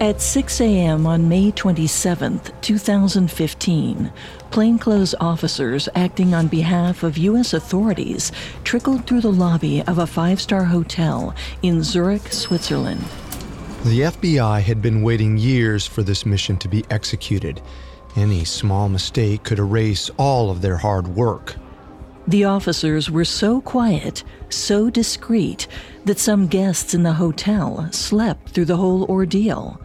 At 6 a.m. on May 27, 2015, plainclothes officers acting on behalf of U.S. authorities trickled through the lobby of a five star hotel in Zurich, Switzerland. The FBI had been waiting years for this mission to be executed. Any small mistake could erase all of their hard work. The officers were so quiet, so discreet, that some guests in the hotel slept through the whole ordeal.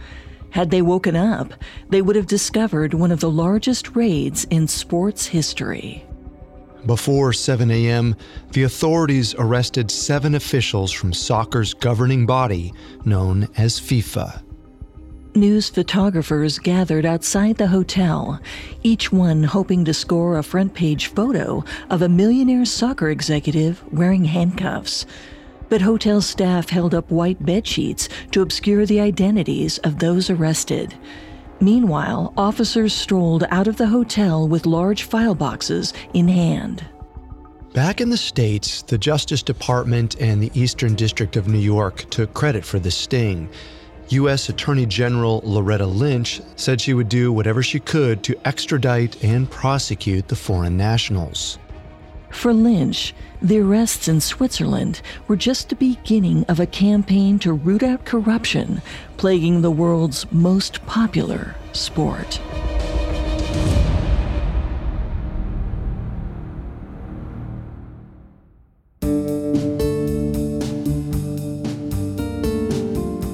Had they woken up, they would have discovered one of the largest raids in sports history. Before 7 a.m., the authorities arrested seven officials from soccer's governing body known as FIFA. News photographers gathered outside the hotel, each one hoping to score a front page photo of a millionaire soccer executive wearing handcuffs. But hotel staff held up white bed sheets to obscure the identities of those arrested. Meanwhile, officers strolled out of the hotel with large file boxes in hand. Back in the States, the Justice Department and the Eastern District of New York took credit for the sting. U.S. Attorney General Loretta Lynch said she would do whatever she could to extradite and prosecute the foreign nationals. For Lynch, the arrests in Switzerland were just the beginning of a campaign to root out corruption plaguing the world's most popular sport.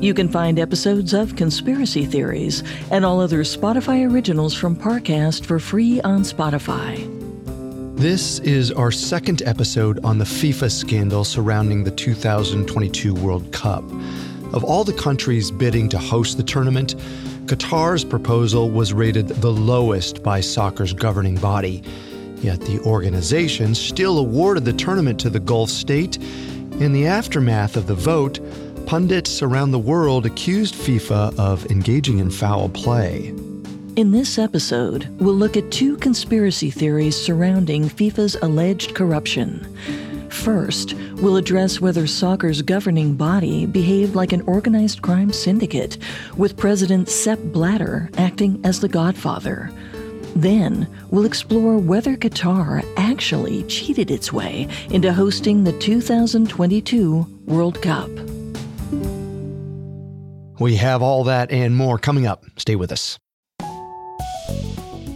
You can find episodes of Conspiracy Theories and all other Spotify originals from Parcast for free on Spotify. This is our second episode on the FIFA scandal surrounding the 2022 World Cup. Of all the countries bidding to host the tournament, Qatar's proposal was rated the lowest by soccer's governing body. Yet the organization still awarded the tournament to the Gulf state. In the aftermath of the vote, pundits around the world accused FIFA of engaging in foul play. In this episode, we'll look at two conspiracy theories surrounding FIFA's alleged corruption. First, we'll address whether soccer's governing body behaved like an organized crime syndicate, with President Sepp Blatter acting as the godfather. Then, we'll explore whether Qatar actually cheated its way into hosting the 2022 World Cup. We have all that and more coming up. Stay with us.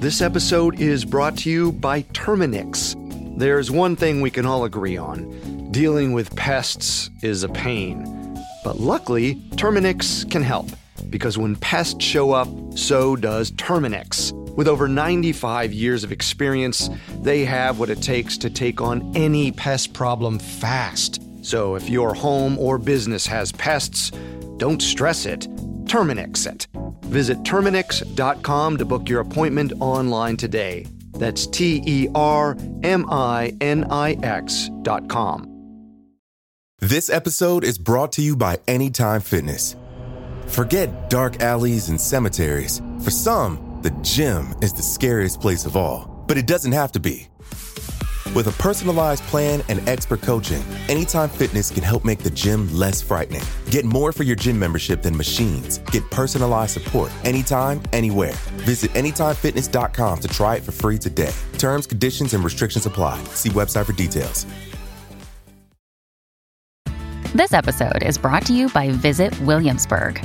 This episode is brought to you by Terminix. There's one thing we can all agree on dealing with pests is a pain. But luckily, Terminix can help because when pests show up, so does Terminix. With over 95 years of experience, they have what it takes to take on any pest problem fast. So if your home or business has pests, don't stress it. Terminix it. Visit Terminix.com to book your appointment online today. That's T E R M I N I X.com. This episode is brought to you by Anytime Fitness. Forget dark alleys and cemeteries. For some, the gym is the scariest place of all, but it doesn't have to be. With a personalized plan and expert coaching, Anytime Fitness can help make the gym less frightening. Get more for your gym membership than machines. Get personalized support anytime, anywhere. Visit AnytimeFitness.com to try it for free today. Terms, conditions, and restrictions apply. See website for details. This episode is brought to you by Visit Williamsburg.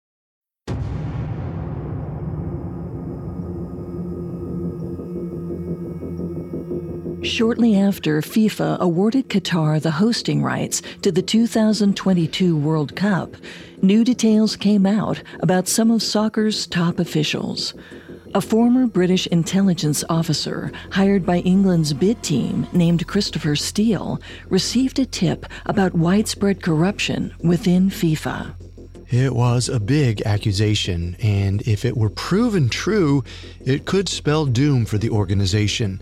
Shortly after FIFA awarded Qatar the hosting rights to the 2022 World Cup, new details came out about some of soccer's top officials. A former British intelligence officer hired by England's bid team named Christopher Steele received a tip about widespread corruption within FIFA. It was a big accusation, and if it were proven true, it could spell doom for the organization.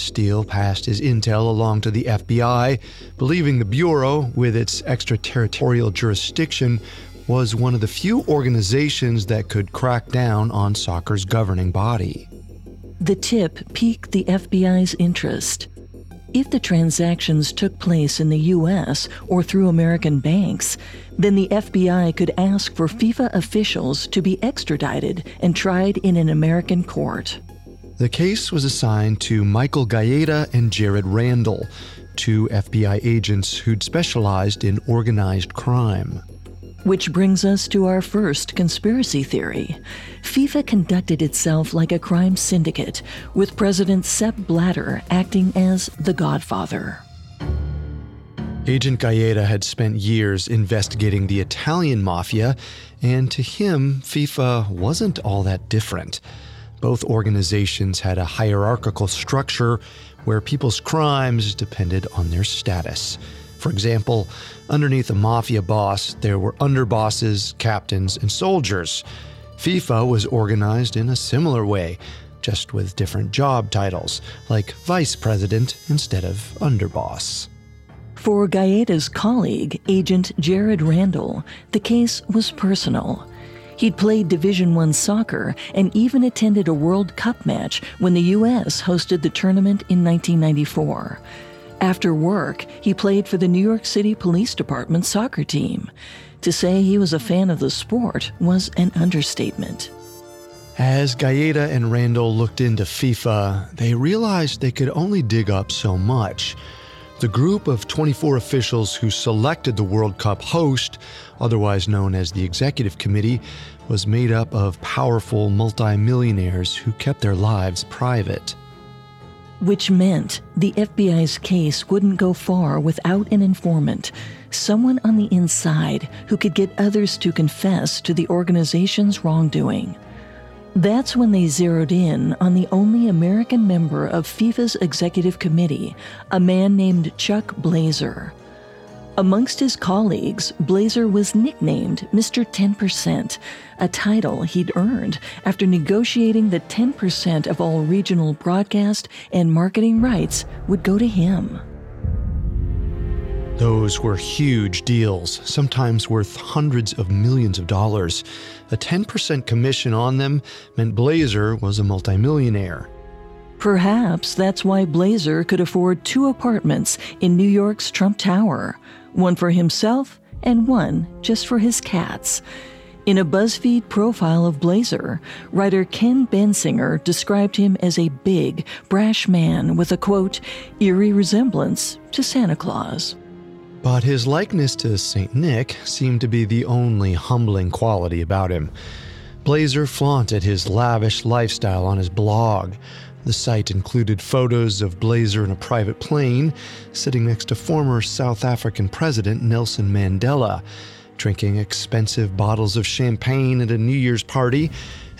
Steele passed his intel along to the FBI, believing the Bureau, with its extraterritorial jurisdiction, was one of the few organizations that could crack down on soccer's governing body. The tip piqued the FBI's interest. If the transactions took place in the U.S. or through American banks, then the FBI could ask for FIFA officials to be extradited and tried in an American court. The case was assigned to Michael Gaeta and Jared Randall, two FBI agents who'd specialized in organized crime. Which brings us to our first conspiracy theory. FIFA conducted itself like a crime syndicate, with President Sepp Blatter acting as the godfather. Agent Gaeta had spent years investigating the Italian mafia, and to him, FIFA wasn't all that different. Both organizations had a hierarchical structure where people's crimes depended on their status. For example, underneath a mafia boss, there were underbosses, captains, and soldiers. FIFA was organized in a similar way, just with different job titles, like vice president instead of underboss. For Gaeta's colleague, Agent Jared Randall, the case was personal. He'd played Division 1 soccer and even attended a World Cup match when the US hosted the tournament in 1994. After work, he played for the New York City Police Department soccer team. To say he was a fan of the sport was an understatement. As Gaeta and Randall looked into FIFA, they realized they could only dig up so much. The group of 24 officials who selected the World Cup host, otherwise known as the Executive Committee, was made up of powerful multimillionaires who kept their lives private. Which meant the FBI's case wouldn't go far without an informant, someone on the inside who could get others to confess to the organization's wrongdoing. That's when they zeroed in on the only American member of FIFA's executive committee, a man named Chuck Blazer. Amongst his colleagues, Blazer was nicknamed Mr. 10%, a title he'd earned after negotiating that 10% of all regional broadcast and marketing rights would go to him. Those were huge deals, sometimes worth hundreds of millions of dollars. A 10% commission on them meant Blazer was a multimillionaire. Perhaps that's why Blazer could afford two apartments in New York's Trump Tower, one for himself and one just for his cats. In a BuzzFeed profile of Blazer, writer Ken Bensinger described him as a big, brash man with a quote, eerie resemblance to Santa Claus. But his likeness to St. Nick seemed to be the only humbling quality about him. Blazer flaunted his lavish lifestyle on his blog. The site included photos of Blazer in a private plane, sitting next to former South African President Nelson Mandela, drinking expensive bottles of champagne at a New Year's party,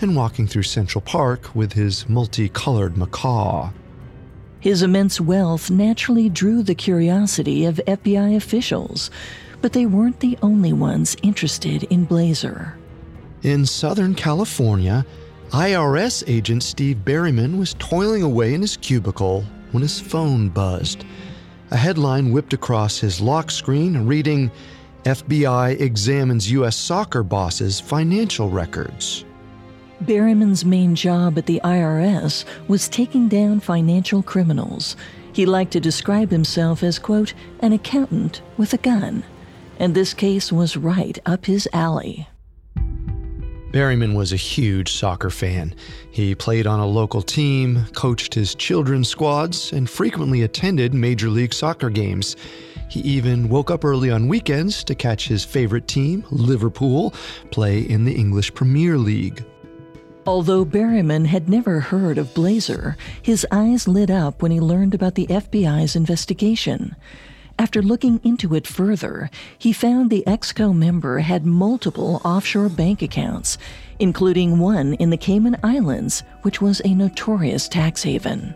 and walking through Central Park with his multicolored macaw. His immense wealth naturally drew the curiosity of FBI officials, but they weren't the only ones interested in Blazer. In Southern California, IRS agent Steve Berryman was toiling away in his cubicle when his phone buzzed. A headline whipped across his lock screen reading, FBI examines U.S. soccer boss's financial records. Berryman's main job at the IRS was taking down financial criminals. He liked to describe himself as, quote, an accountant with a gun. And this case was right up his alley. Berryman was a huge soccer fan. He played on a local team, coached his children's squads, and frequently attended Major League Soccer games. He even woke up early on weekends to catch his favorite team, Liverpool, play in the English Premier League. Although Berryman had never heard of Blazer, his eyes lit up when he learned about the FBI's investigation. After looking into it further, he found the EXCO member had multiple offshore bank accounts, including one in the Cayman Islands, which was a notorious tax haven.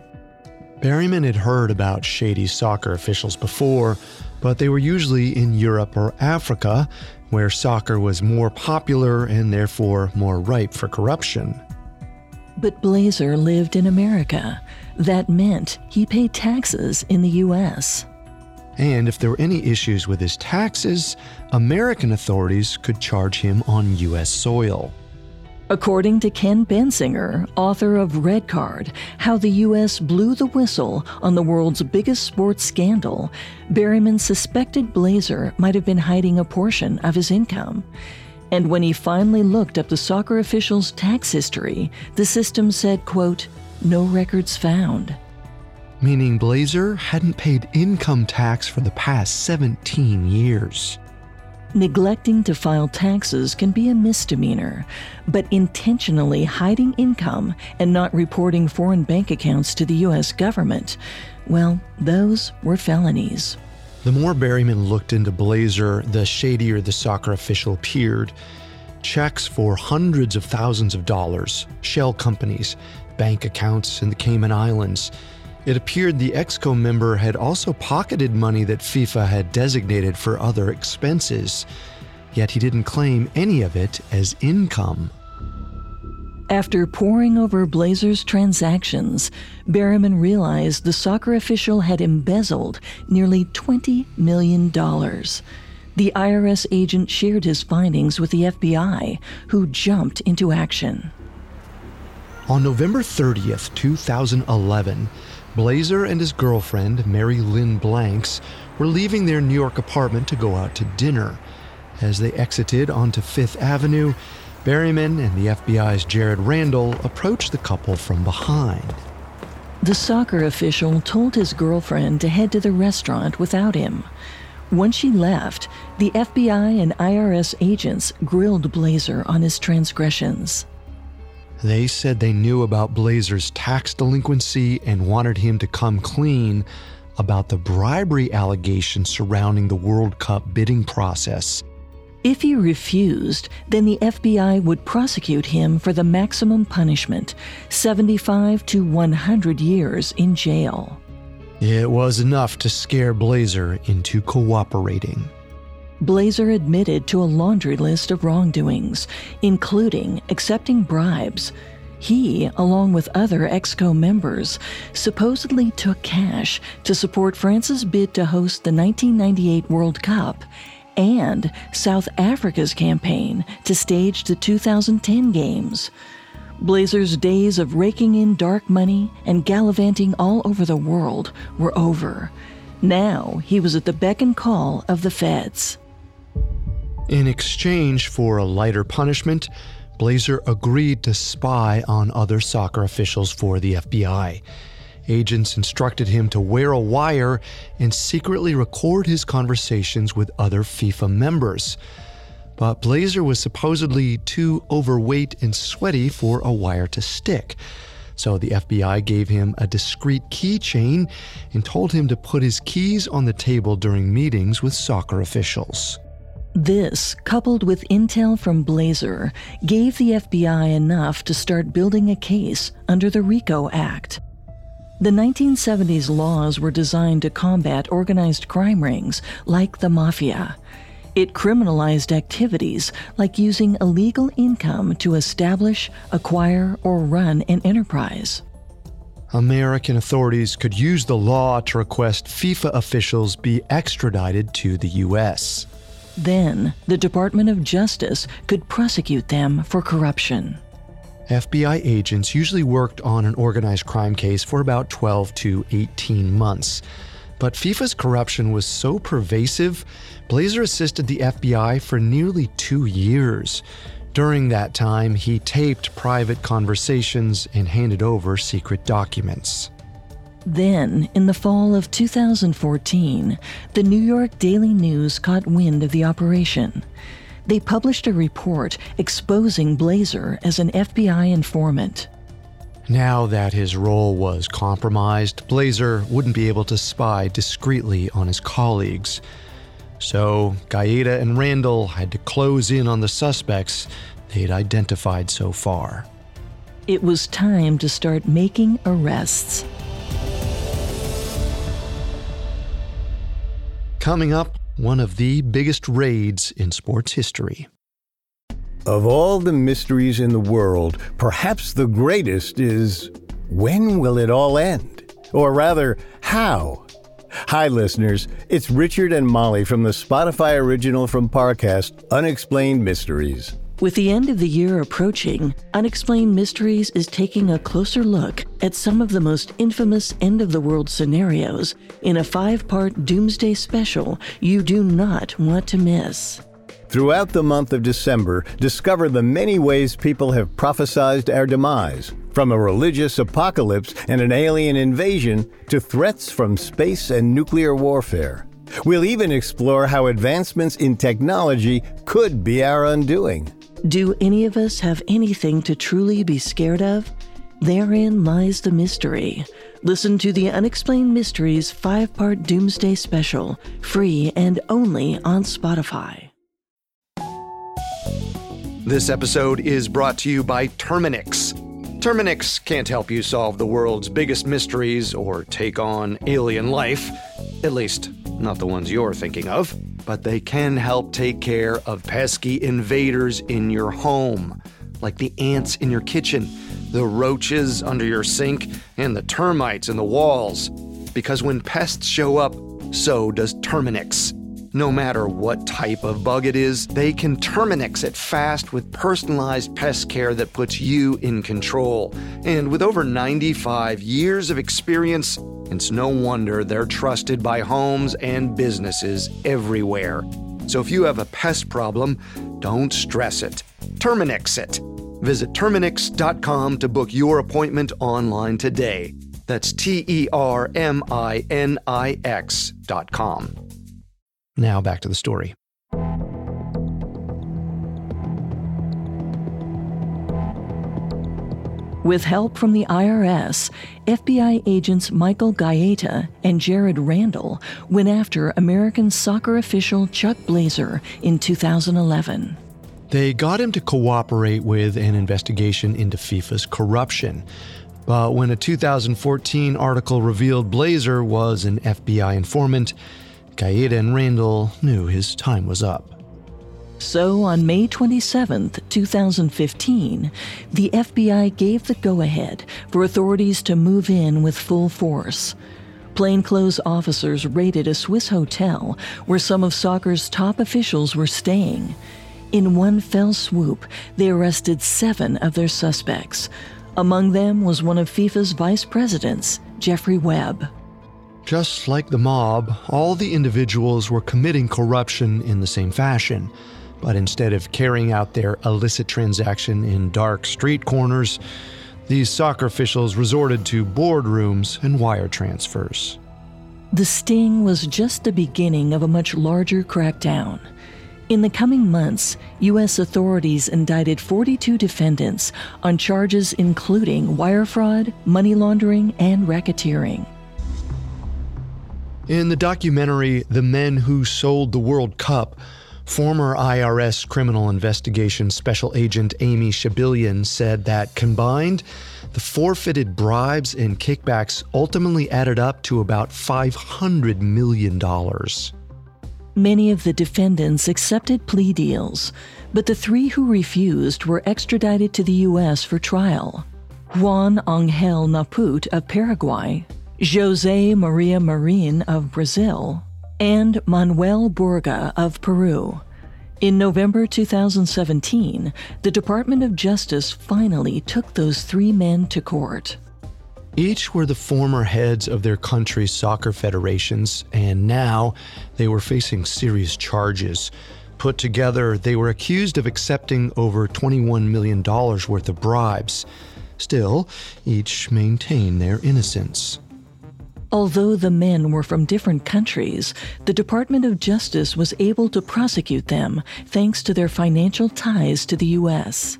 Berryman had heard about shady soccer officials before, but they were usually in Europe or Africa, where soccer was more popular and therefore more ripe for corruption. But Blazer lived in America. That meant he paid taxes in the U.S. And if there were any issues with his taxes, American authorities could charge him on U.S. soil. According to Ken Bensinger, author of Red Card How the U.S. Blew the Whistle on the World's Biggest Sports Scandal, Berryman suspected Blazer might have been hiding a portion of his income. And when he finally looked up the soccer official's tax history, the system said, quote, no records found. Meaning Blazer hadn't paid income tax for the past 17 years. Neglecting to file taxes can be a misdemeanor, but intentionally hiding income and not reporting foreign bank accounts to the U.S. government, well, those were felonies. The more Berryman looked into Blazer, the shadier the soccer official appeared. Checks for hundreds of thousands of dollars, shell companies, bank accounts in the Cayman Islands. It appeared the EXCO member had also pocketed money that FIFA had designated for other expenses, yet he didn't claim any of it as income. After poring over Blazer's transactions, Berryman realized the soccer official had embezzled nearly $20 million. The IRS agent shared his findings with the FBI, who jumped into action. On November 30th, 2011, Blazer and his girlfriend, Mary Lynn Blanks, were leaving their New York apartment to go out to dinner. As they exited onto Fifth Avenue, Berryman and the FBI's Jared Randall approached the couple from behind. The soccer official told his girlfriend to head to the restaurant without him. Once she left, the FBI and IRS agents grilled Blazer on his transgressions. They said they knew about Blazer's tax delinquency and wanted him to come clean about the bribery allegations surrounding the World Cup bidding process. If he refused, then the FBI would prosecute him for the maximum punishment 75 to 100 years in jail. It was enough to scare Blazer into cooperating. Blazer admitted to a laundry list of wrongdoings, including accepting bribes. He, along with other EXCO members, supposedly took cash to support France's bid to host the 1998 World Cup and South Africa's campaign to stage the 2010 Games. Blazer's days of raking in dark money and gallivanting all over the world were over. Now he was at the beck and call of the feds. In exchange for a lighter punishment, Blazer agreed to spy on other soccer officials for the FBI. Agents instructed him to wear a wire and secretly record his conversations with other FIFA members. But Blazer was supposedly too overweight and sweaty for a wire to stick. So the FBI gave him a discreet keychain and told him to put his keys on the table during meetings with soccer officials. This, coupled with intel from Blazer, gave the FBI enough to start building a case under the RICO Act. The 1970s laws were designed to combat organized crime rings like the mafia. It criminalized activities like using illegal income to establish, acquire, or run an enterprise. American authorities could use the law to request FIFA officials be extradited to the U.S. Then, the Department of Justice could prosecute them for corruption. FBI agents usually worked on an organized crime case for about 12 to 18 months. But FIFA's corruption was so pervasive, Blazer assisted the FBI for nearly two years. During that time, he taped private conversations and handed over secret documents. Then, in the fall of 2014, the New York Daily News caught wind of the operation. They published a report exposing Blazer as an FBI informant. Now that his role was compromised, Blazer wouldn't be able to spy discreetly on his colleagues. So, Gaeta and Randall had to close in on the suspects they'd identified so far. It was time to start making arrests. Coming up, one of the biggest raids in sports history. Of all the mysteries in the world, perhaps the greatest is when will it all end? Or rather, how? Hi, listeners. It's Richard and Molly from the Spotify original from Parcast, Unexplained Mysteries. With the end of the year approaching, Unexplained Mysteries is taking a closer look at some of the most infamous end of the world scenarios in a five part doomsday special you do not want to miss. Throughout the month of December, discover the many ways people have prophesied our demise, from a religious apocalypse and an alien invasion to threats from space and nuclear warfare. We'll even explore how advancements in technology could be our undoing. Do any of us have anything to truly be scared of? Therein lies the mystery. Listen to the Unexplained Mysteries five part Doomsday Special, free and only on Spotify. This episode is brought to you by Terminix. Terminix can't help you solve the world's biggest mysteries or take on alien life, at least, not the ones you're thinking of, but they can help take care of pesky invaders in your home, like the ants in your kitchen, the roaches under your sink, and the termites in the walls. Because when pests show up, so does Terminix. No matter what type of bug it is, they can Terminix it fast with personalized pest care that puts you in control. And with over 95 years of experience, it's no wonder they're trusted by homes and businesses everywhere. So if you have a pest problem, don't stress it. Terminix it. Visit Terminix.com to book your appointment online today. That's T E R M I N I X.com. Now back to the story. With help from the IRS, FBI agents Michael Gaeta and Jared Randall went after American soccer official Chuck Blazer in 2011. They got him to cooperate with an investigation into FIFA's corruption. But when a 2014 article revealed Blazer was an FBI informant, Gaeta and Randall knew his time was up. So on May 27, 2015, the FBI gave the go ahead for authorities to move in with full force. Plainclothes officers raided a Swiss hotel where some of soccer's top officials were staying. In one fell swoop, they arrested seven of their suspects. Among them was one of FIFA's vice presidents, Jeffrey Webb. Just like the mob, all the individuals were committing corruption in the same fashion. But instead of carrying out their illicit transaction in dark street corners, these soccer officials resorted to boardrooms and wire transfers. The sting was just the beginning of a much larger crackdown. In the coming months, U.S. authorities indicted 42 defendants on charges including wire fraud, money laundering, and racketeering. In the documentary The Men Who Sold the World Cup, former IRS criminal investigation special agent Amy Shabelian said that combined, the forfeited bribes and kickbacks ultimately added up to about $500 million. Many of the defendants accepted plea deals, but the three who refused were extradited to the U.S. for trial. Juan Angel Napout of Paraguay, Jose Maria Marin of Brazil, and Manuel Burga of Peru. In November 2017, the Department of Justice finally took those three men to court. Each were the former heads of their country's soccer federations, and now they were facing serious charges. Put together, they were accused of accepting over $21 million worth of bribes. Still, each maintained their innocence. Although the men were from different countries, the Department of Justice was able to prosecute them thanks to their financial ties to the U.S.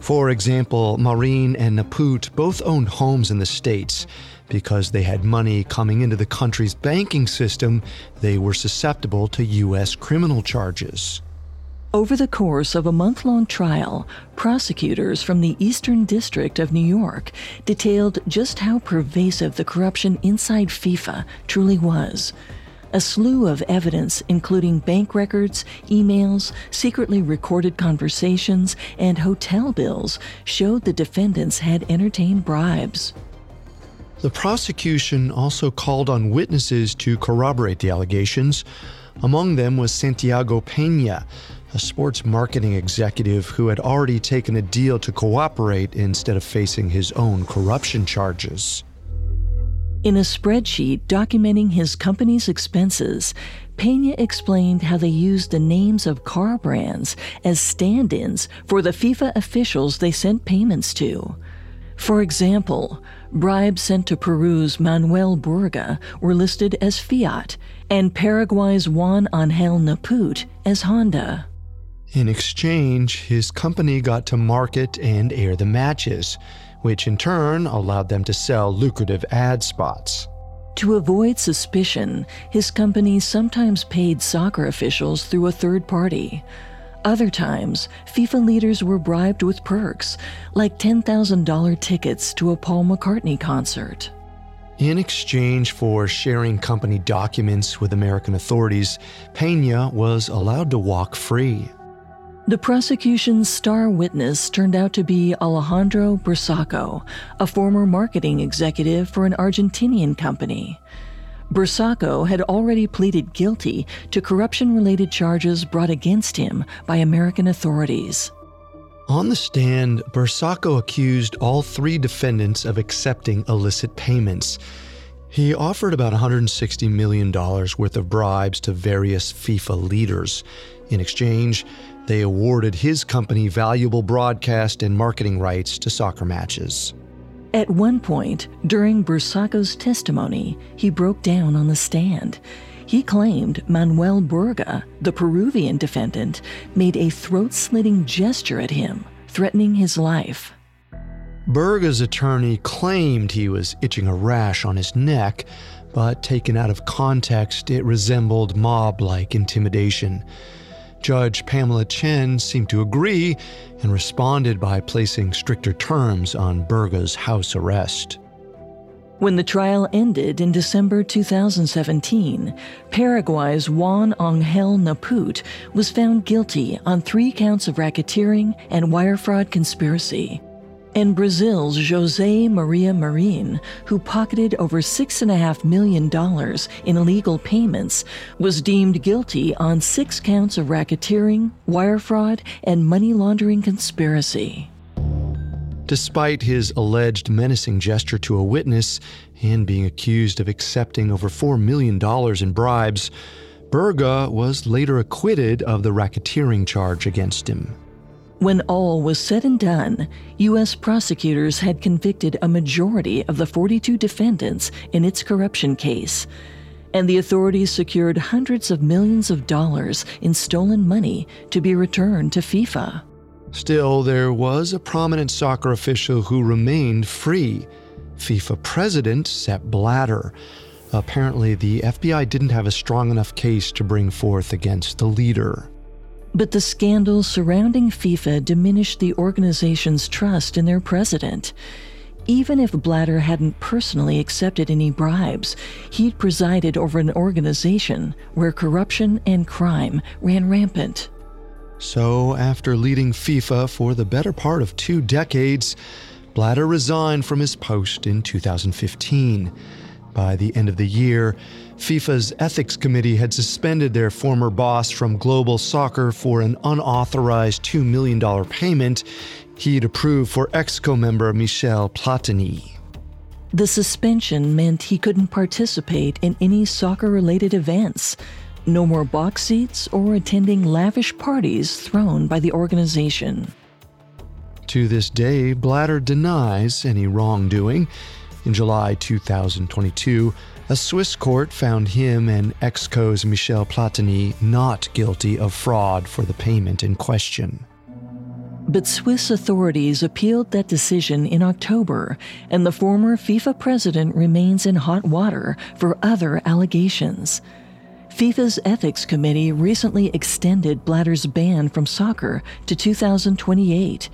For example, Marin and Napout both owned homes in the States. Because they had money coming into the country's banking system, they were susceptible to U.S. criminal charges. Over the course of a month long trial, prosecutors from the Eastern District of New York detailed just how pervasive the corruption inside FIFA truly was. A slew of evidence, including bank records, emails, secretly recorded conversations, and hotel bills, showed the defendants had entertained bribes. The prosecution also called on witnesses to corroborate the allegations. Among them was Santiago Pena, a sports marketing executive who had already taken a deal to cooperate instead of facing his own corruption charges. In a spreadsheet documenting his company's expenses, Pena explained how they used the names of car brands as stand ins for the FIFA officials they sent payments to. For example, bribes sent to Peru's Manuel Burga were listed as Fiat, and Paraguay's Juan Angel Napout as Honda. In exchange, his company got to market and air the matches, which in turn allowed them to sell lucrative ad spots. To avoid suspicion, his company sometimes paid soccer officials through a third party. Other times, FIFA leaders were bribed with perks, like $10,000 tickets to a Paul McCartney concert. In exchange for sharing company documents with American authorities, Pena was allowed to walk free. The prosecution's star witness turned out to be Alejandro Burzaco, a former marketing executive for an Argentinian company. Burzaco had already pleaded guilty to corruption related charges brought against him by American authorities. On the stand, Burzaco accused all three defendants of accepting illicit payments. He offered about $160 million worth of bribes to various FIFA leaders. In exchange, they awarded his company valuable broadcast and marketing rights to soccer matches. At one point, during Burzaco's testimony, he broke down on the stand. He claimed Manuel Burga, the Peruvian defendant, made a throat slitting gesture at him, threatening his life. Burga's attorney claimed he was itching a rash on his neck, but taken out of context, it resembled mob like intimidation. Judge Pamela Chen seemed to agree and responded by placing stricter terms on Burga's house arrest. When the trial ended in December 2017, Paraguay's Juan Angel Napout was found guilty on three counts of racketeering and wire fraud conspiracy and Brazil's Jose Maria Marin, who pocketed over $6.5 million in illegal payments, was deemed guilty on six counts of racketeering, wire fraud, and money laundering conspiracy. Despite his alleged menacing gesture to a witness and being accused of accepting over $4 million in bribes, Burga was later acquitted of the racketeering charge against him. When all was said and done, U.S. prosecutors had convicted a majority of the 42 defendants in its corruption case, and the authorities secured hundreds of millions of dollars in stolen money to be returned to FIFA. Still, there was a prominent soccer official who remained free FIFA president Sepp Blatter. Apparently, the FBI didn't have a strong enough case to bring forth against the leader. But the scandals surrounding FIFA diminished the organization's trust in their president. Even if Blatter hadn't personally accepted any bribes, he'd presided over an organization where corruption and crime ran rampant. So, after leading FIFA for the better part of two decades, Blatter resigned from his post in 2015. By the end of the year, FIFA's ethics committee had suspended their former boss from global soccer for an unauthorized $2 million payment he'd approved for EXCO member Michel Platini. The suspension meant he couldn't participate in any soccer related events. No more box seats or attending lavish parties thrown by the organization. To this day, Blatter denies any wrongdoing. In July 2022, A Swiss court found him and ex-co's Michel Platini not guilty of fraud for the payment in question. But Swiss authorities appealed that decision in October, and the former FIFA president remains in hot water for other allegations. FIFA's Ethics Committee recently extended Blatter's ban from soccer to 2028.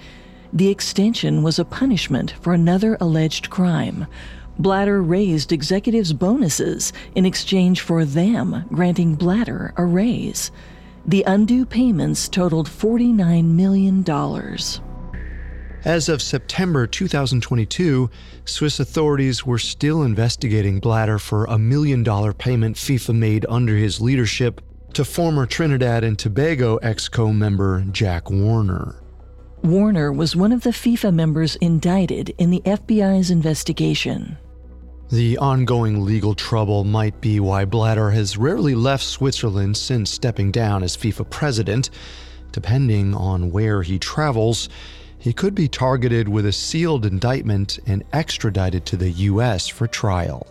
The extension was a punishment for another alleged crime. Blatter raised executives' bonuses in exchange for them granting Blatter a raise. The undue payments totaled $49 million. As of September 2022, Swiss authorities were still investigating Blatter for a million dollar payment FIFA made under his leadership to former Trinidad and Tobago exco member Jack Warner. Warner was one of the FIFA members indicted in the FBI's investigation. The ongoing legal trouble might be why Blatter has rarely left Switzerland since stepping down as FIFA president. Depending on where he travels, he could be targeted with a sealed indictment and extradited to the U.S. for trial.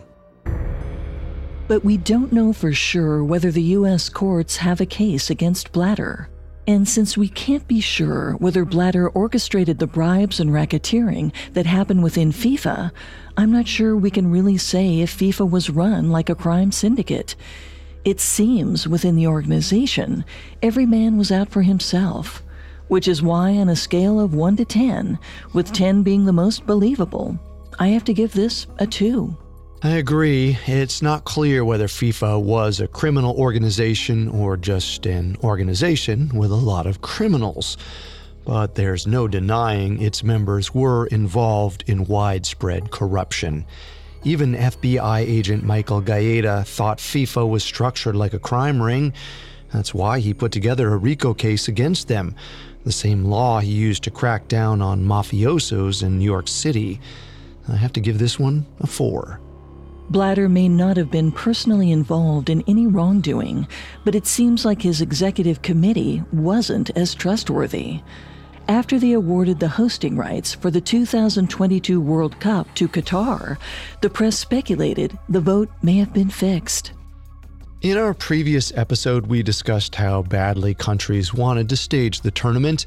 But we don't know for sure whether the U.S. courts have a case against Blatter. And since we can't be sure whether Blatter orchestrated the bribes and racketeering that happened within FIFA, I'm not sure we can really say if FIFA was run like a crime syndicate. It seems within the organization, every man was out for himself which is why, on a scale of 1 to 10, with 10 being the most believable, I have to give this a 2. I agree. It's not clear whether FIFA was a criminal organization or just an organization with a lot of criminals. But there's no denying its members were involved in widespread corruption. Even FBI agent Michael Gaeta thought FIFA was structured like a crime ring. That's why he put together a RICO case against them the same law he used to crack down on mafiosos in New York City. I have to give this one a 4. Blatter may not have been personally involved in any wrongdoing, but it seems like his executive committee wasn't as trustworthy. After they awarded the hosting rights for the 2022 World Cup to Qatar, the press speculated the vote may have been fixed. In our previous episode, we discussed how badly countries wanted to stage the tournament.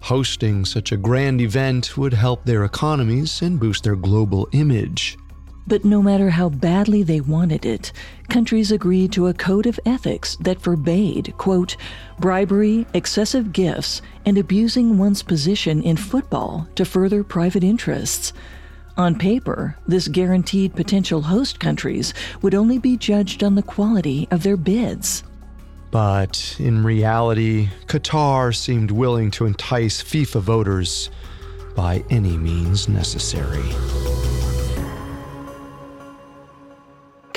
Hosting such a grand event would help their economies and boost their global image. But no matter how badly they wanted it, countries agreed to a code of ethics that forbade, quote, bribery, excessive gifts, and abusing one's position in football to further private interests. On paper, this guaranteed potential host countries would only be judged on the quality of their bids. But in reality, Qatar seemed willing to entice FIFA voters by any means necessary.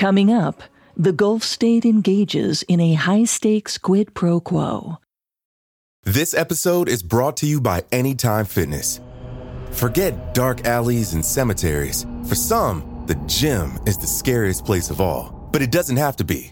Coming up, the Gulf state engages in a high stakes quid pro quo. This episode is brought to you by Anytime Fitness. Forget dark alleys and cemeteries. For some, the gym is the scariest place of all, but it doesn't have to be.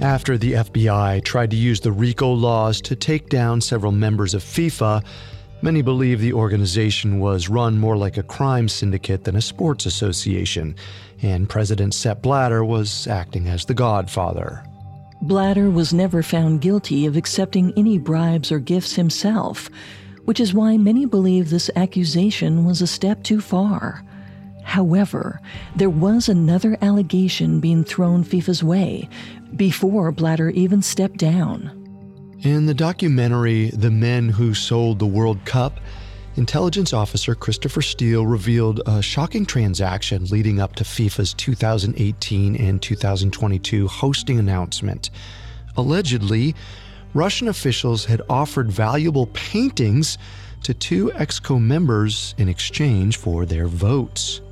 After the FBI tried to use the RICO laws to take down several members of FIFA, many believe the organization was run more like a crime syndicate than a sports association, and President Sepp Blatter was acting as the godfather. Blatter was never found guilty of accepting any bribes or gifts himself, which is why many believe this accusation was a step too far. However, there was another allegation being thrown FIFA's way before Blatter even stepped down. In the documentary The Men Who Sold the World Cup, intelligence officer Christopher Steele revealed a shocking transaction leading up to FIFA's 2018 and 2022 hosting announcement. Allegedly, Russian officials had offered valuable paintings to two exco members in exchange for their votes.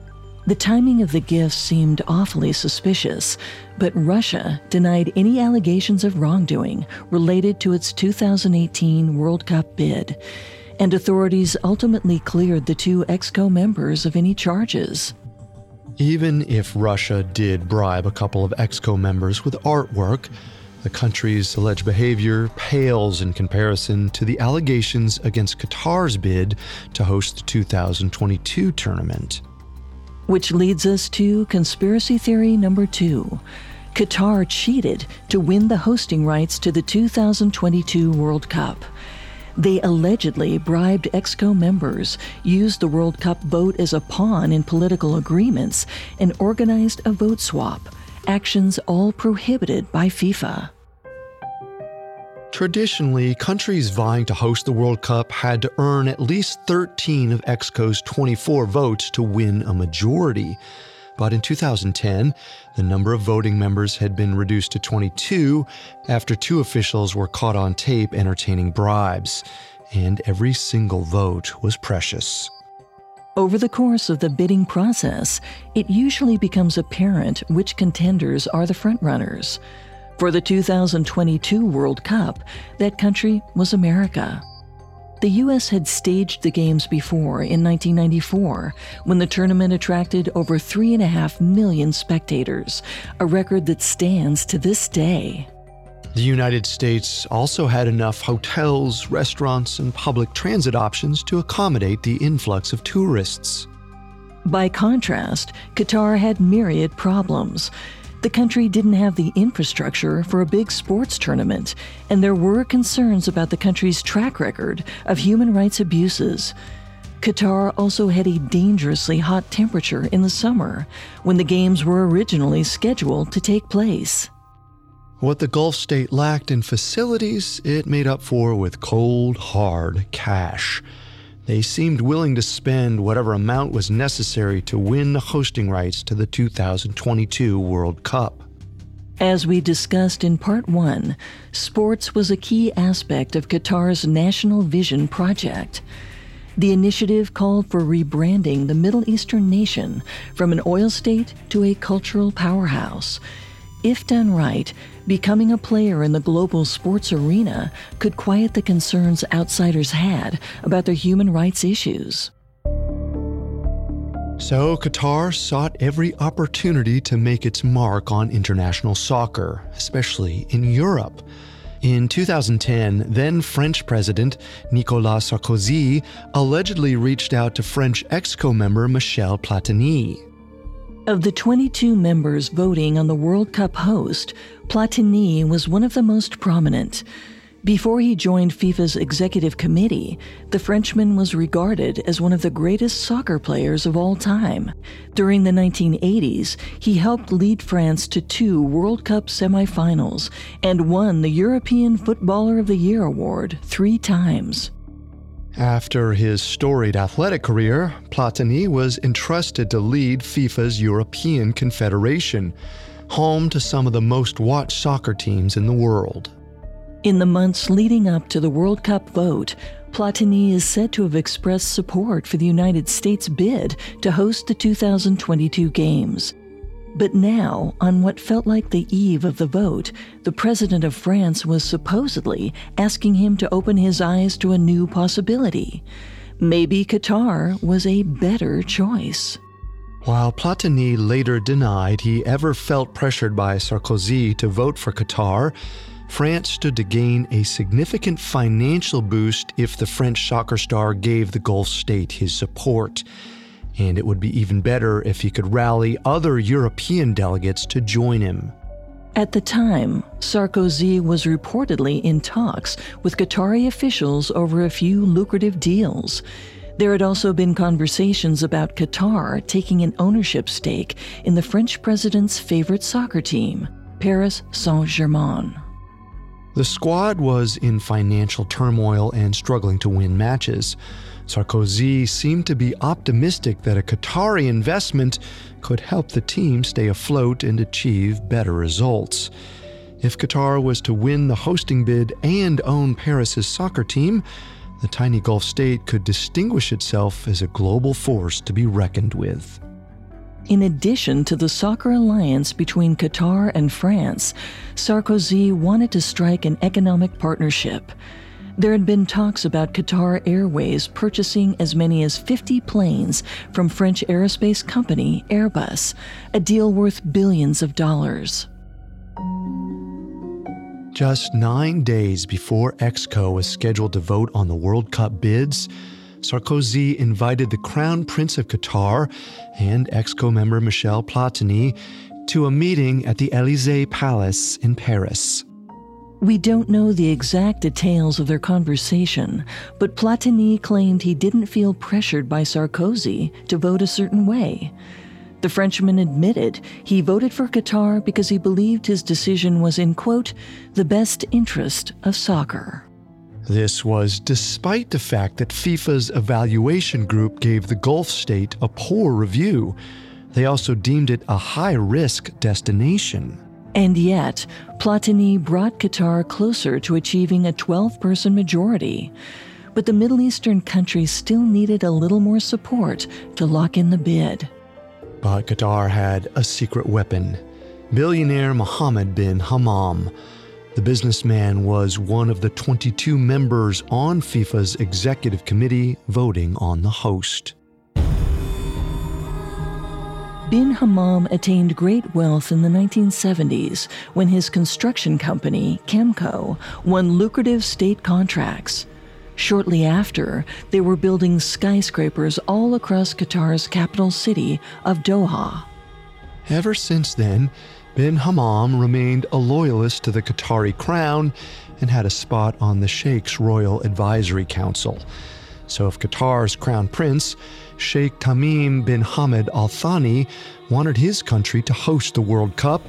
The timing of the gifts seemed awfully suspicious, but Russia denied any allegations of wrongdoing related to its 2018 World Cup bid, and authorities ultimately cleared the two EXCO members of any charges. Even if Russia did bribe a couple of EXCO members with artwork, the country's alleged behavior pales in comparison to the allegations against Qatar's bid to host the 2022 tournament. Which leads us to conspiracy theory number two. Qatar cheated to win the hosting rights to the 2022 World Cup. They allegedly bribed EXCO members, used the World Cup vote as a pawn in political agreements, and organized a vote swap, actions all prohibited by FIFA. Traditionally, countries vying to host the World Cup had to earn at least 13 of EXCO's 24 votes to win a majority. But in 2010, the number of voting members had been reduced to 22 after two officials were caught on tape entertaining bribes, and every single vote was precious. Over the course of the bidding process, it usually becomes apparent which contenders are the frontrunners. For the 2022 World Cup, that country was America. The U.S. had staged the Games before in 1994 when the tournament attracted over 3.5 million spectators, a record that stands to this day. The United States also had enough hotels, restaurants, and public transit options to accommodate the influx of tourists. By contrast, Qatar had myriad problems. The country didn't have the infrastructure for a big sports tournament, and there were concerns about the country's track record of human rights abuses. Qatar also had a dangerously hot temperature in the summer when the Games were originally scheduled to take place. What the Gulf state lacked in facilities, it made up for with cold, hard cash. They seemed willing to spend whatever amount was necessary to win the hosting rights to the 2022 World Cup. As we discussed in Part 1, sports was a key aspect of Qatar's National Vision project. The initiative called for rebranding the Middle Eastern nation from an oil state to a cultural powerhouse. If done right, becoming a player in the global sports arena could quiet the concerns outsiders had about their human rights issues. So, Qatar sought every opportunity to make its mark on international soccer, especially in Europe. In 2010, then French President Nicolas Sarkozy allegedly reached out to French EXCO member Michel Platini. Of the 22 members voting on the World Cup host, Platini was one of the most prominent. Before he joined FIFA's executive committee, the Frenchman was regarded as one of the greatest soccer players of all time. During the 1980s, he helped lead France to two World Cup semifinals and won the European Footballer of the Year award three times. After his storied athletic career, Platini was entrusted to lead FIFA's European Confederation, home to some of the most watched soccer teams in the world. In the months leading up to the World Cup vote, Platini is said to have expressed support for the United States bid to host the 2022 Games. But now, on what felt like the eve of the vote, the president of France was supposedly asking him to open his eyes to a new possibility. Maybe Qatar was a better choice. While Platini later denied he ever felt pressured by Sarkozy to vote for Qatar, France stood to gain a significant financial boost if the French soccer star gave the Gulf state his support and it would be even better if he could rally other European delegates to join him. At the time, Sarkozy was reportedly in talks with Qatari officials over a few lucrative deals. There had also been conversations about Qatar taking an ownership stake in the French president's favorite soccer team, Paris Saint Germain. The squad was in financial turmoil and struggling to win matches. Sarkozy seemed to be optimistic that a Qatari investment could help the team stay afloat and achieve better results. If Qatar was to win the hosting bid and own Paris's soccer team, the tiny Gulf state could distinguish itself as a global force to be reckoned with. In addition to the soccer alliance between Qatar and France, Sarkozy wanted to strike an economic partnership. There had been talks about Qatar Airways purchasing as many as 50 planes from French aerospace company Airbus, a deal worth billions of dollars. Just nine days before Exco was scheduled to vote on the World Cup bids, Sarkozy invited the Crown Prince of Qatar and Exco member Michel Platini to a meeting at the Elysee Palace in Paris. We don't know the exact details of their conversation, but Platini claimed he didn't feel pressured by Sarkozy to vote a certain way. The Frenchman admitted he voted for Qatar because he believed his decision was in, quote, the best interest of soccer. This was despite the fact that FIFA's evaluation group gave the Gulf state a poor review. They also deemed it a high risk destination. And yet, Platini brought Qatar closer to achieving a 12 person majority. But the Middle Eastern countries still needed a little more support to lock in the bid. But Qatar had a secret weapon billionaire Mohammed bin Hammam. The businessman was one of the 22 members on FIFA's executive committee voting on the host. Bin Hammam attained great wealth in the 1970s when his construction company, Kemco, won lucrative state contracts. Shortly after, they were building skyscrapers all across Qatar's capital city of Doha. Ever since then, bin Hammam remained a loyalist to the Qatari crown and had a spot on the Sheikh's Royal Advisory Council. So if Qatar's crown prince, Sheikh Tamim bin Hamad Al Thani, wanted his country to host the World Cup,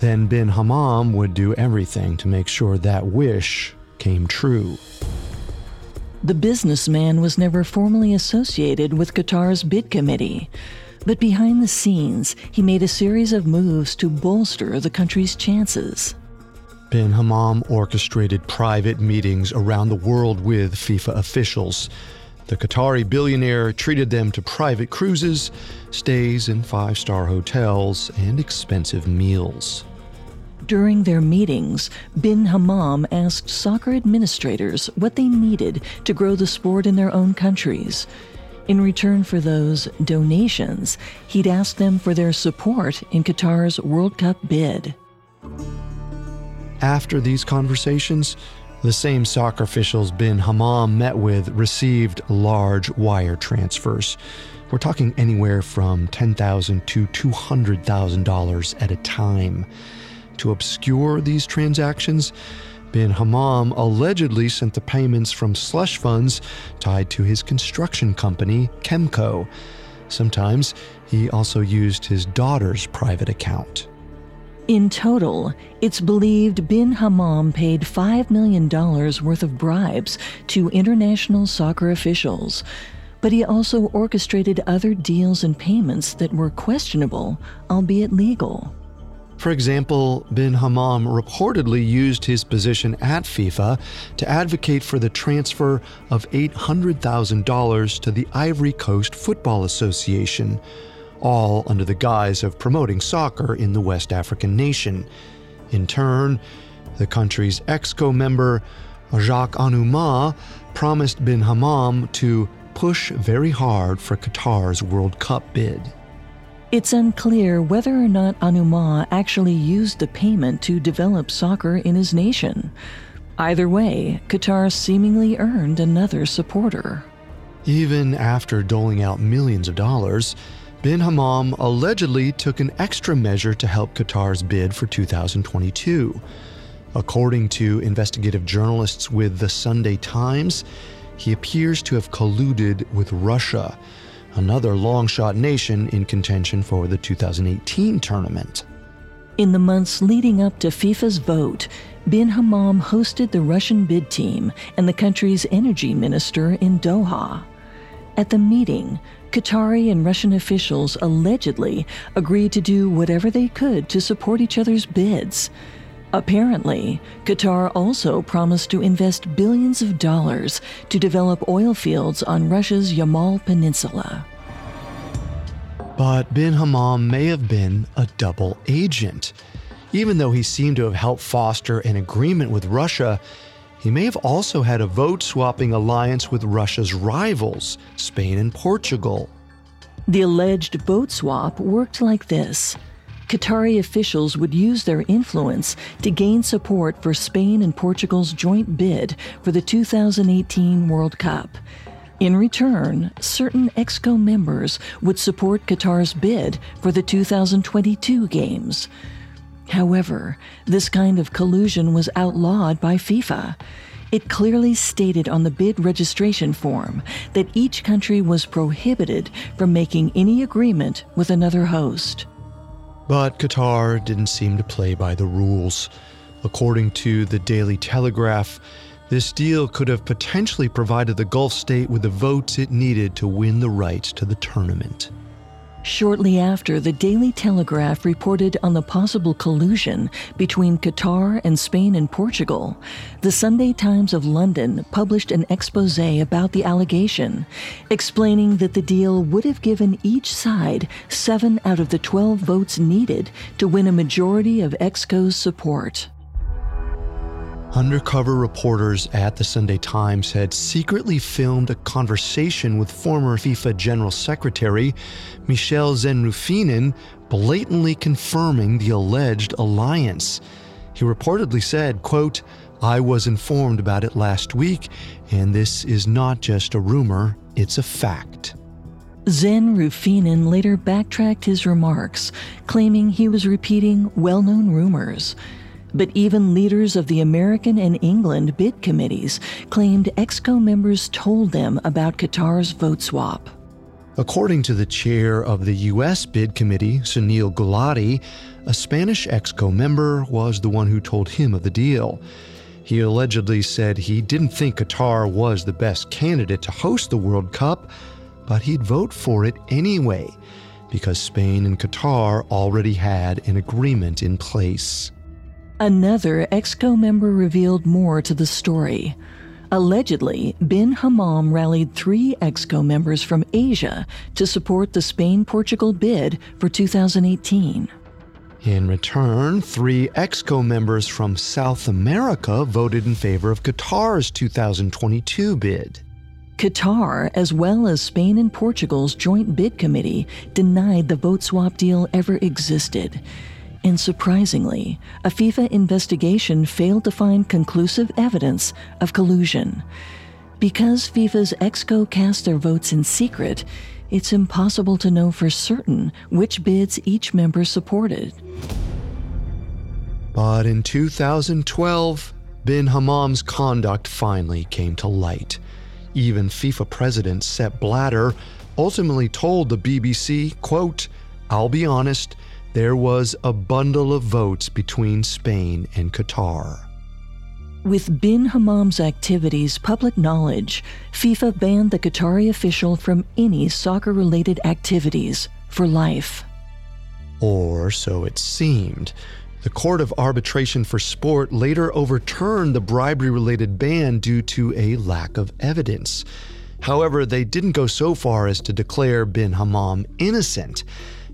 then bin Hammam would do everything to make sure that wish came true. The businessman was never formally associated with Qatar's bid committee, but behind the scenes, he made a series of moves to bolster the country's chances. Bin Hammam orchestrated private meetings around the world with FIFA officials. The Qatari billionaire treated them to private cruises, stays in five star hotels, and expensive meals. During their meetings, bin Hammam asked soccer administrators what they needed to grow the sport in their own countries. In return for those donations, he'd ask them for their support in Qatar's World Cup bid. After these conversations, the same soccer officials bin Hammam met with received large wire transfers. We're talking anywhere from 10,000 to $200,000 at a time. To obscure these transactions, bin Hammam allegedly sent the payments from slush funds tied to his construction company, Kemco. Sometimes he also used his daughter's private account. In total, it's believed bin Hammam paid $5 million worth of bribes to international soccer officials, but he also orchestrated other deals and payments that were questionable, albeit legal. For example, bin Hammam reportedly used his position at FIFA to advocate for the transfer of $800,000 to the Ivory Coast Football Association, all under the guise of promoting soccer in the West African nation. In turn, the country's EXCO member, Jacques Anouma, promised bin Hammam to push very hard for Qatar's World Cup bid. It's unclear whether or not Anouma actually used the payment to develop soccer in his nation. Either way, Qatar seemingly earned another supporter. Even after doling out millions of dollars, bin Hammam allegedly took an extra measure to help Qatar's bid for 2022. According to investigative journalists with the Sunday Times, he appears to have colluded with Russia another long shot nation in contention for the 2018 tournament. In the months leading up to FIFA's vote, bin Hammam hosted the Russian bid team and the country's energy minister in Doha. At the meeting, Qatari and Russian officials allegedly agreed to do whatever they could to support each other's bids. Apparently, Qatar also promised to invest billions of dollars to develop oil fields on Russia's Yamal Peninsula. But bin Hammam may have been a double agent. Even though he seemed to have helped foster an agreement with Russia, he may have also had a vote swapping alliance with Russia's rivals, Spain and Portugal. The alleged vote swap worked like this Qatari officials would use their influence to gain support for Spain and Portugal's joint bid for the 2018 World Cup. In return, certain EXCO members would support Qatar's bid for the 2022 Games. However, this kind of collusion was outlawed by FIFA. It clearly stated on the bid registration form that each country was prohibited from making any agreement with another host. But Qatar didn't seem to play by the rules. According to the Daily Telegraph, this deal could have potentially provided the Gulf state with the votes it needed to win the rights to the tournament. Shortly after, the Daily Telegraph reported on the possible collusion between Qatar and Spain and Portugal. The Sunday Times of London published an expose about the allegation, explaining that the deal would have given each side seven out of the 12 votes needed to win a majority of EXCO's support. Undercover reporters at the Sunday Times had secretly filmed a conversation with former FIFA General Secretary Michel Zen-Ruffinen, blatantly confirming the alleged alliance. He reportedly said, quote, I was informed about it last week, and this is not just a rumor, it's a fact. Zen-Ruffinen later backtracked his remarks, claiming he was repeating well known rumors. But even leaders of the American and England bid committees claimed EXCO members told them about Qatar's vote swap. According to the chair of the U.S. bid committee, Sunil Gulati, a Spanish EXCO member was the one who told him of the deal. He allegedly said he didn't think Qatar was the best candidate to host the World Cup, but he'd vote for it anyway because Spain and Qatar already had an agreement in place. Another EXCO member revealed more to the story. Allegedly, bin Hammam rallied three EXCO members from Asia to support the Spain Portugal bid for 2018. In return, three EXCO members from South America voted in favor of Qatar's 2022 bid. Qatar, as well as Spain and Portugal's joint bid committee, denied the vote swap deal ever existed. And surprisingly, a FIFA investigation failed to find conclusive evidence of collusion. Because FIFA's EXCO cast their votes in secret, it's impossible to know for certain which bids each member supported. But in 2012, bin Hammam's conduct finally came to light. Even FIFA president Sepp Blatter ultimately told the BBC, quote, I'll be honest, there was a bundle of votes between Spain and Qatar. With bin Hammam's activities public knowledge, FIFA banned the Qatari official from any soccer related activities for life. Or so it seemed. The Court of Arbitration for Sport later overturned the bribery related ban due to a lack of evidence. However, they didn't go so far as to declare bin Hammam innocent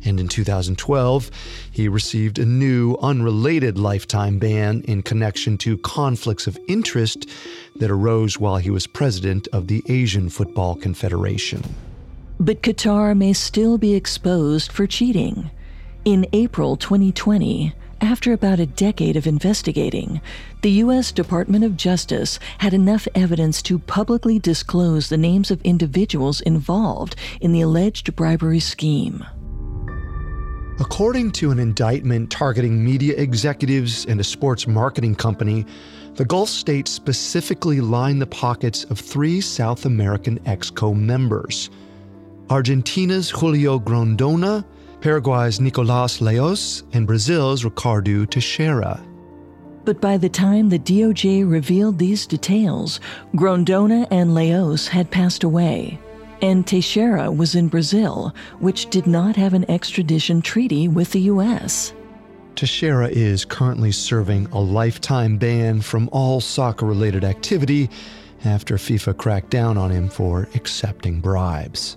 and in 2012, he received a new, unrelated lifetime ban in connection to conflicts of interest that arose while he was president of the Asian Football Confederation. But Qatar may still be exposed for cheating. In April 2020, after about a decade of investigating, the U.S. Department of Justice had enough evidence to publicly disclose the names of individuals involved in the alleged bribery scheme. According to an indictment targeting media executives and a sports marketing company, the Gulf states specifically lined the pockets of three South American EXCO members Argentina's Julio Grondona, Paraguay's Nicolas Leoz, and Brazil's Ricardo Teixeira. But by the time the DOJ revealed these details, Grondona and Leoz had passed away and Teixeira was in Brazil, which did not have an extradition treaty with the U.S. Teixeira is currently serving a lifetime ban from all soccer related activity after FIFA cracked down on him for accepting bribes.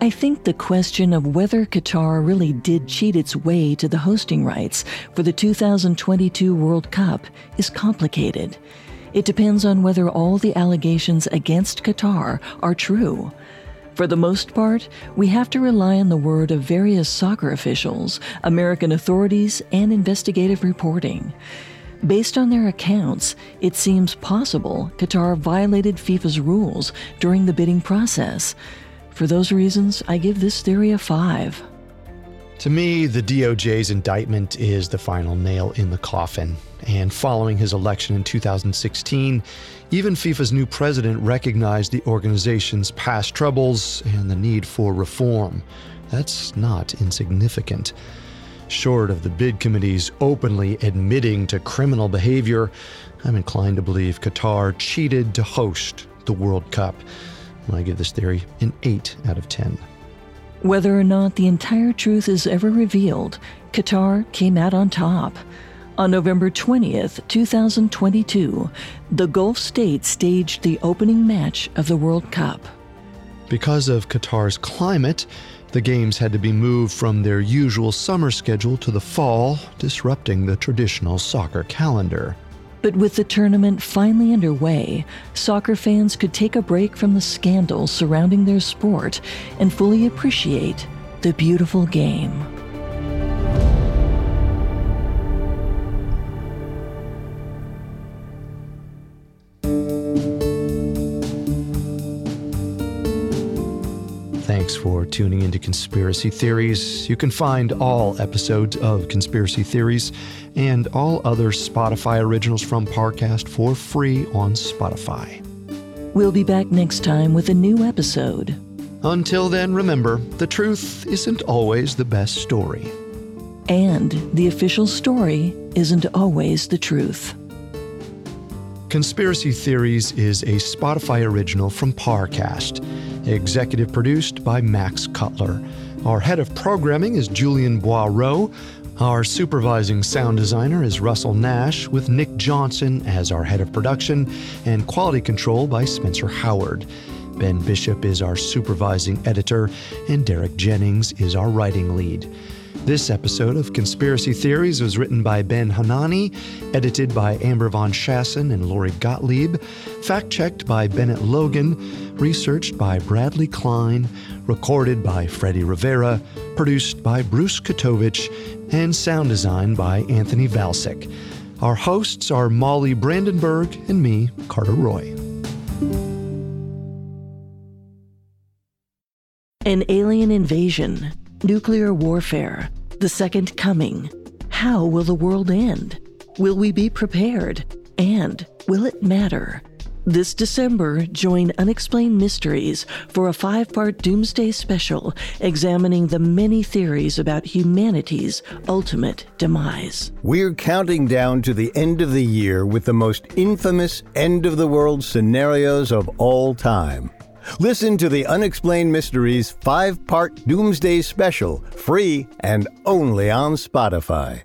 I think the question of whether Qatar really did cheat its way to the hosting rights for the 2022 World Cup is complicated. It depends on whether all the allegations against Qatar are true. For the most part, we have to rely on the word of various soccer officials, American authorities, and investigative reporting. Based on their accounts, it seems possible Qatar violated FIFA's rules during the bidding process. For those reasons, I give this theory a 5. To me, the DOJ's indictment is the final nail in the coffin. And following his election in 2016, even FIFA's new president recognized the organization's past troubles and the need for reform. That's not insignificant. Short of the bid committees openly admitting to criminal behavior, I'm inclined to believe Qatar cheated to host the World Cup. I give this theory an 8 out of 10. Whether or not the entire truth is ever revealed, Qatar came out on top. On November 20th, 2022, the Gulf states staged the opening match of the World Cup. Because of Qatar's climate, the games had to be moved from their usual summer schedule to the fall, disrupting the traditional soccer calendar. But with the tournament finally underway, soccer fans could take a break from the scandals surrounding their sport and fully appreciate the beautiful game. Thanks for tuning into Conspiracy Theories. You can find all episodes of Conspiracy Theories and all other Spotify originals from Parcast for free on Spotify. We'll be back next time with a new episode. Until then, remember the truth isn't always the best story. And the official story isn't always the truth. Conspiracy Theories is a Spotify original from Parcast executive produced by Max Cutler. Our head of programming is Julian Boireau. Our supervising sound designer is Russell Nash, with Nick Johnson as our head of production, and quality control by Spencer Howard. Ben Bishop is our supervising editor, and Derek Jennings is our writing lead. This episode of Conspiracy Theories was written by Ben Hanani, edited by Amber Von Schassen and Lori Gottlieb, fact checked by Bennett Logan, researched by Bradley Klein, recorded by Freddie Rivera, produced by Bruce Katovich, and sound design by Anthony Valsic. Our hosts are Molly Brandenburg and me, Carter Roy. An alien invasion Nuclear warfare. The second coming. How will the world end? Will we be prepared? And will it matter? This December, join Unexplained Mysteries for a five part Doomsday special examining the many theories about humanity's ultimate demise. We're counting down to the end of the year with the most infamous end of the world scenarios of all time. Listen to the Unexplained Mysteries five part Doomsday Special, free and only on Spotify.